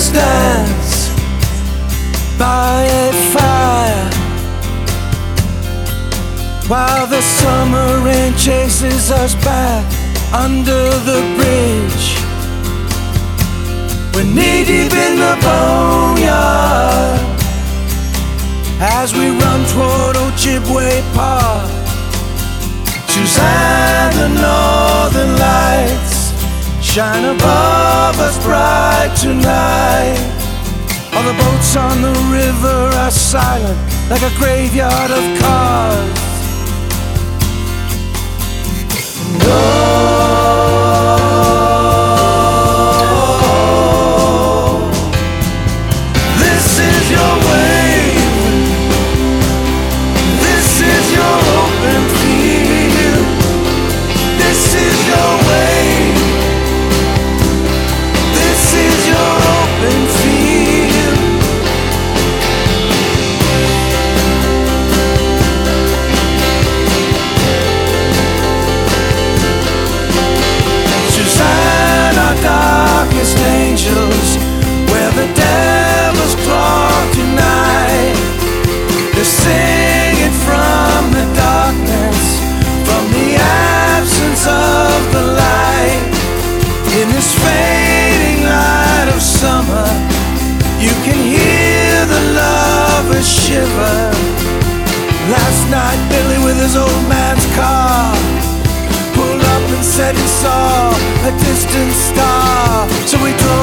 stands by a fire while the summer rain chases us back under the bridge. We're knee deep in the boneyard as we run toward Ojibway Park. Suzanne, the northern lights shine above us bright tonight. All the boats on the river are silent like a graveyard of you can hear the lovers shiver. Last night, Billy with his old man's car pulled up and said he saw a distant star. So we drove